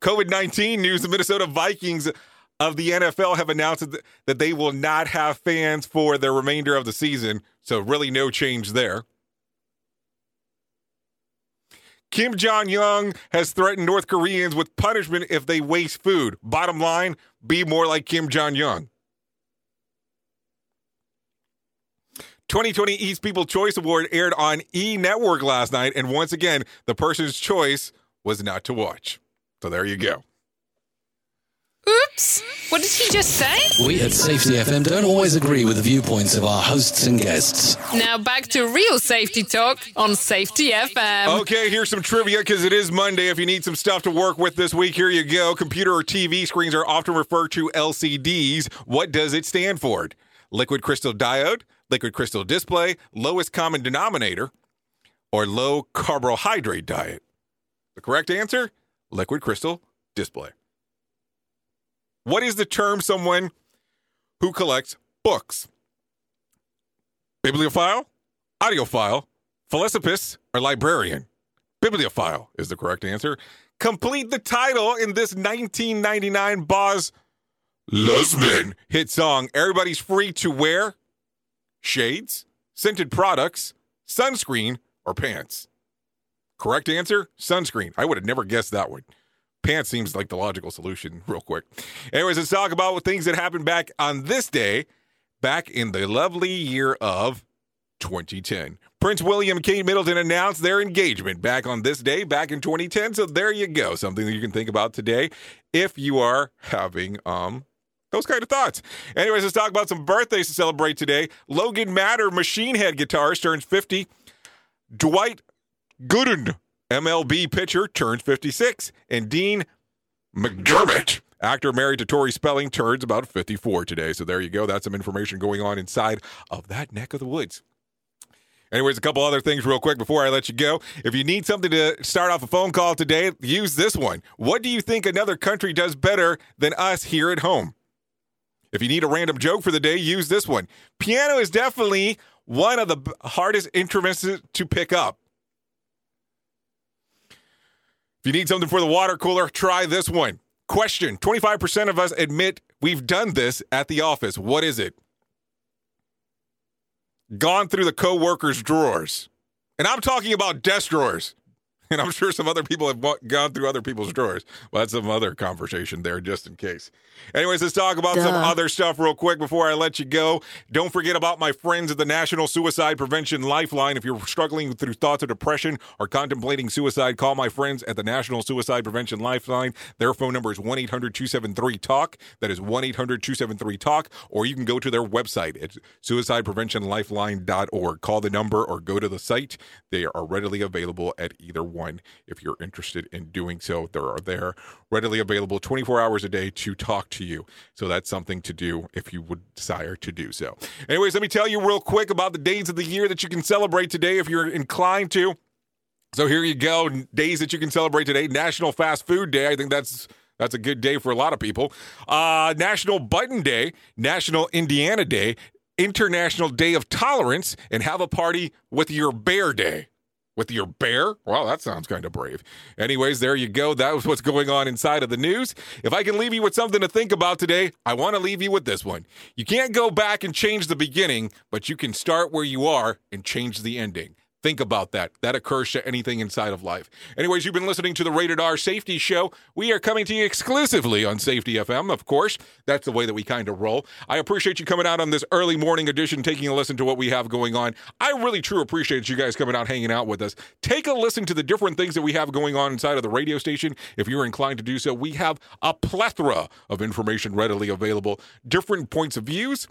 COVID 19 news the Minnesota Vikings of the NFL have announced that they will not have fans for the remainder of the season. So, really, no change there. Kim Jong un has threatened North Koreans with punishment if they waste food. Bottom line, be more like Kim Jong un. 2020 East People Choice Award aired on E Network last night, and once again, the person's choice was not to watch. So there you go. Oops! What did he just say? We at Safety FM don't always agree with the viewpoints of our hosts and guests. Now back to real safety talk on Safety FM. Okay, here's some trivia because it is Monday. If you need some stuff to work with this week, here you go. Computer or TV screens are often referred to LCDs. What does it stand for? Liquid crystal diode, liquid crystal display, lowest common denominator, or low carbohydrate diet? The correct answer liquid crystal display. What is the term someone who collects books? Bibliophile, audiophile, philanthropist, or librarian? Bibliophile is the correct answer. Complete the title in this 1999 Baz Luhrmann hit song. Everybody's free to wear shades, scented products, sunscreen, or pants? Correct answer sunscreen. I would have never guessed that one. Pants seems like the logical solution, real quick. Anyways, let's talk about things that happened back on this day, back in the lovely year of 2010. Prince William and Kate Middleton announced their engagement back on this day, back in 2010. So there you go. Something that you can think about today if you are having um those kind of thoughts. Anyways, let's talk about some birthdays to celebrate today. Logan Mader, Machine Head guitarist, turns 50. Dwight Gooden, MLB pitcher, turns 56. And Dean McDermott, actor married to Tori Spelling, turns about 54 today. So there you go. That's some information going on inside of that neck of the woods. Anyways, a couple other things real quick before I let you go. If you need something to start off a phone call today, use this one. What do you think another country does better than us here at home? If you need a random joke for the day, use this one. Piano is definitely one of the hardest instruments to pick up. If you need something for the water cooler, try this one. Question 25% of us admit we've done this at the office. What is it? Gone through the coworkers' drawers. And I'm talking about desk drawers. And I'm sure some other people have gone through other people's drawers. Well, that's some other conversation there, just in case. Anyways, let's talk about some other stuff real quick before I let you go. Don't forget about my friends at the National Suicide Prevention Lifeline. If you're struggling through thoughts of depression or contemplating suicide, call my friends at the National Suicide Prevention Lifeline. Their phone number is 1 800 273 TALK. That is 1 800 273 TALK. Or you can go to their website. It's suicidepreventionlifeline.org. Call the number or go to the site. They are readily available at either one if you're interested in doing so. They are there readily available 24 hours a day to talk to you. So that's something to do if you would desire to do so. Anyways, let me tell you real quick about the days of the year that you can celebrate today if you're inclined to. So here you go, days that you can celebrate today. National Fast Food Day. I think that's that's a good day for a lot of people. Uh, National Button Day, National Indiana Day, International Day of Tolerance, and have a party with your bear day. With your bear? Well, that sounds kind of brave. Anyways, there you go. That was what's going on inside of the news. If I can leave you with something to think about today, I want to leave you with this one. You can't go back and change the beginning, but you can start where you are and change the ending. Think about that. That occurs to anything inside of life. Anyways, you've been listening to the Rated R Safety Show. We are coming to you exclusively on Safety FM, of course. That's the way that we kind of roll. I appreciate you coming out on this early morning edition, taking a listen to what we have going on. I really, truly appreciate you guys coming out, hanging out with us. Take a listen to the different things that we have going on inside of the radio station. If you're inclined to do so, we have a plethora of information readily available, different points of views.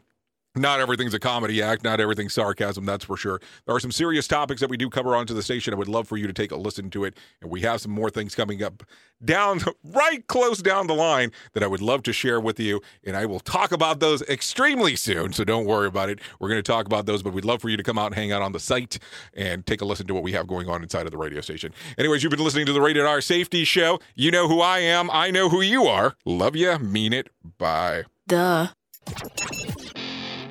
Not everything's a comedy act, not everything's sarcasm, that's for sure. There are some serious topics that we do cover onto the station. I would love for you to take a listen to it. And we have some more things coming up down, right close down the line that I would love to share with you. And I will talk about those extremely soon. So don't worry about it. We're going to talk about those, but we'd love for you to come out and hang out on the site and take a listen to what we have going on inside of the radio station. Anyways, you've been listening to the Rated R Safety Show. You know who I am. I know who you are. Love ya. Mean it. Bye. Duh.